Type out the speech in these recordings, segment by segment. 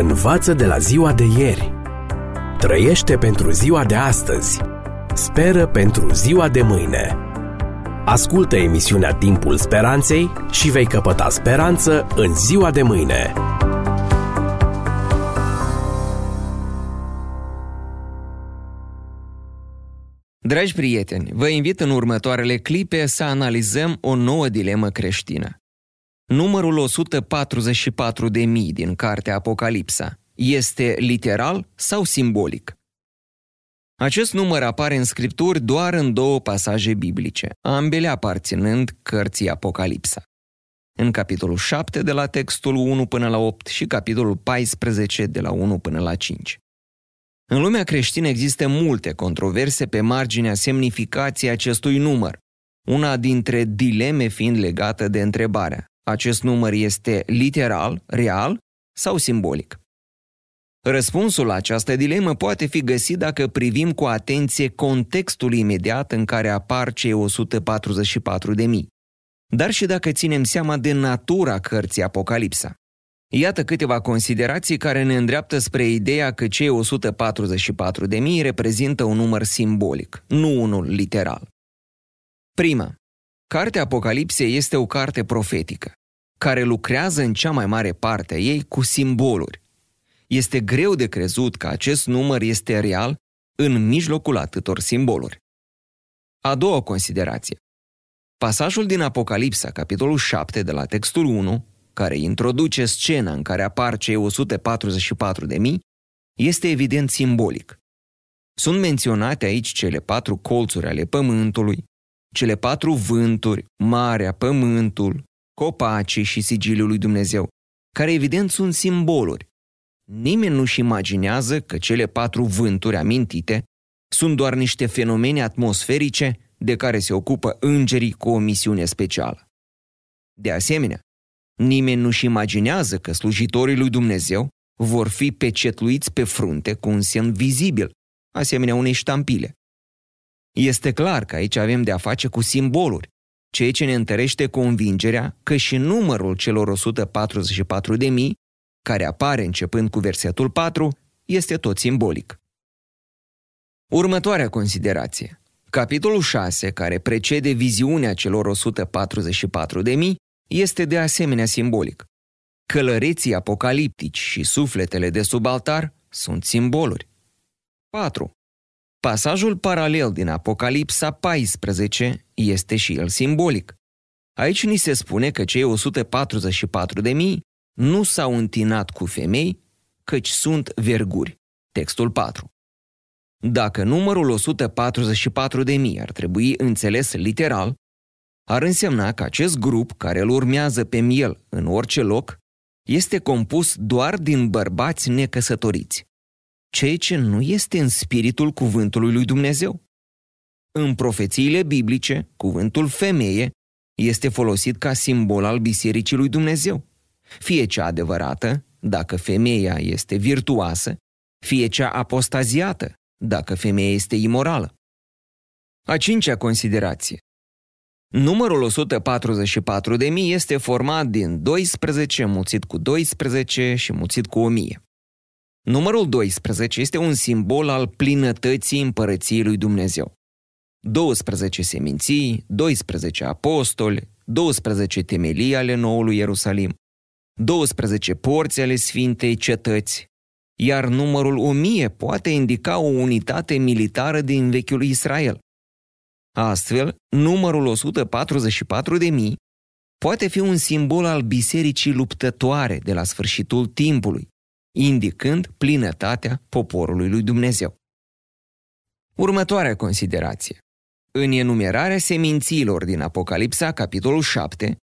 Învață de la ziua de ieri. Trăiește pentru ziua de astăzi. Speră pentru ziua de mâine. Ascultă emisiunea Timpul Speranței și vei căpăta speranță în ziua de mâine. Dragi prieteni, vă invit în următoarele clipe să analizăm o nouă dilemă creștină. Numărul 144 de mii din cartea Apocalipsa este literal sau simbolic? Acest număr apare în scripturi doar în două pasaje biblice, ambele aparținând cărții Apocalipsa. În capitolul 7 de la textul 1 până la 8 și capitolul 14 de la 1 până la 5. În lumea creștină există multe controverse pe marginea semnificației acestui număr, una dintre dileme fiind legată de întrebarea acest număr este literal, real sau simbolic? Răspunsul la această dilemă poate fi găsit dacă privim cu atenție contextul imediat în care apar cei 144 de mii, dar și dacă ținem seama de natura cărții Apocalipsa. Iată câteva considerații care ne îndreaptă spre ideea că cei 144 de mii reprezintă un număr simbolic, nu unul literal. Prima, Cartea Apocalipsei este o carte profetică, care lucrează în cea mai mare parte a ei cu simboluri. Este greu de crezut că acest număr este real în mijlocul atâtor simboluri. A doua considerație. Pasajul din Apocalipsa, capitolul 7, de la textul 1, care introduce scena în care apar cei 144 de mii, este evident simbolic. Sunt menționate aici cele patru colțuri ale pământului, cele patru vânturi, marea, pământul, copacii și sigiliul lui Dumnezeu, care evident sunt simboluri. Nimeni nu-și imaginează că cele patru vânturi amintite sunt doar niște fenomene atmosferice de care se ocupă îngerii cu o misiune specială. De asemenea, nimeni nu-și imaginează că slujitorii lui Dumnezeu vor fi pecetluiți pe frunte cu un semn vizibil, asemenea unei ștampile. Este clar că aici avem de a face cu simboluri, ceea ce ne întărește convingerea că și numărul celor 144 de mii, care apare începând cu versetul 4, este tot simbolic. Următoarea considerație. Capitolul 6, care precede viziunea celor 144 de mii, este de asemenea simbolic. Călăreții apocaliptici și sufletele de sub altar sunt simboluri. 4. Pasajul paralel din Apocalipsa 14 este și el simbolic. Aici ni se spune că cei 144 de mii nu s-au întinat cu femei, căci sunt verguri. Textul 4. Dacă numărul 144 de mii ar trebui înțeles literal, ar însemna că acest grup care îl urmează pe miel în orice loc este compus doar din bărbați necăsătoriți ceea ce nu este în spiritul cuvântului lui Dumnezeu. În profețiile biblice, cuvântul femeie este folosit ca simbol al Bisericii lui Dumnezeu. Fie cea adevărată, dacă femeia este virtuoasă, fie cea apostaziată, dacă femeia este imorală. A cincea considerație. Numărul 144 de mii este format din 12 mulțit cu 12 și mulțit cu 1000. Numărul 12 este un simbol al plinătății împărăției lui Dumnezeu. 12 seminții, 12 apostoli, 12 temelii ale noului Ierusalim, 12 porți ale Sfintei Cetăți, iar numărul 1000 poate indica o unitate militară din vechiul Israel. Astfel, numărul 144 de mii poate fi un simbol al bisericii luptătoare de la sfârșitul timpului, indicând plinătatea poporului lui Dumnezeu. Următoarea considerație. În enumerarea semințiilor din Apocalipsa, capitolul 7,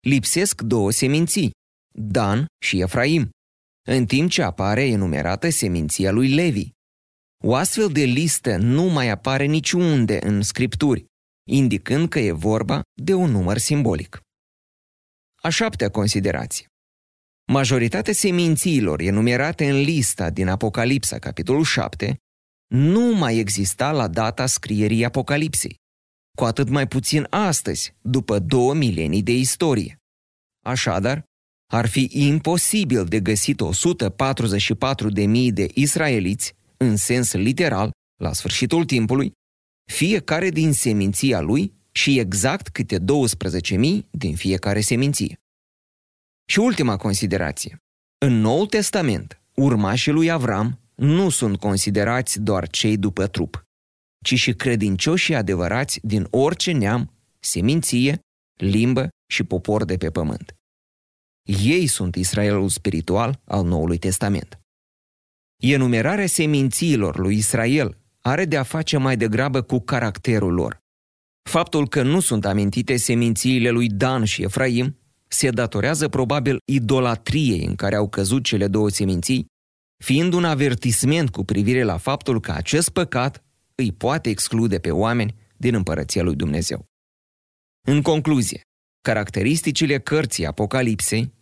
lipsesc două seminții, Dan și Efraim, în timp ce apare enumerată seminția lui Levi. O astfel de listă nu mai apare niciunde în scripturi, indicând că e vorba de un număr simbolic. A șaptea considerație. Majoritatea semințiilor enumerate în lista din Apocalipsa, capitolul 7, nu mai exista la data scrierii Apocalipsei, cu atât mai puțin astăzi, după două milenii de istorie. Așadar, ar fi imposibil de găsit 144.000 de israeliți, în sens literal, la sfârșitul timpului, fiecare din seminția lui și exact câte 12.000 din fiecare seminție. Și ultima considerație. În Noul Testament, urmașii lui Avram nu sunt considerați doar cei după trup, ci și credincioșii adevărați din orice neam, seminție, limbă și popor de pe pământ. Ei sunt Israelul spiritual al Noului Testament. Enumerarea semințiilor lui Israel are de a face mai degrabă cu caracterul lor. Faptul că nu sunt amintite semințiile lui Dan și Efraim se datorează probabil idolatriei în care au căzut cele două seminții, fiind un avertisment cu privire la faptul că acest păcat îi poate exclude pe oameni din împărăția lui Dumnezeu. În concluzie, caracteristicile cărții Apocalipsei,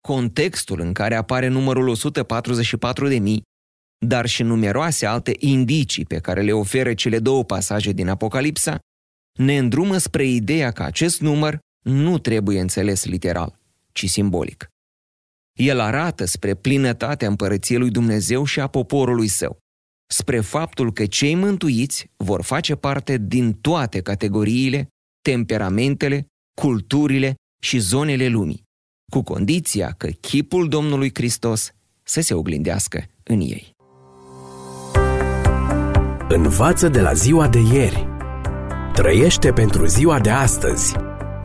contextul în care apare numărul 144 de mii, dar și numeroase alte indicii pe care le oferă cele două pasaje din Apocalipsa, ne îndrumă spre ideea că acest număr nu trebuie înțeles literal, ci simbolic. El arată spre plinătatea împărăției lui Dumnezeu și a poporului său, spre faptul că cei mântuiți vor face parte din toate categoriile, temperamentele, culturile și zonele lumii, cu condiția că chipul Domnului Hristos să se oglindească în ei. Învață de la ziua de ieri. Trăiește pentru ziua de astăzi.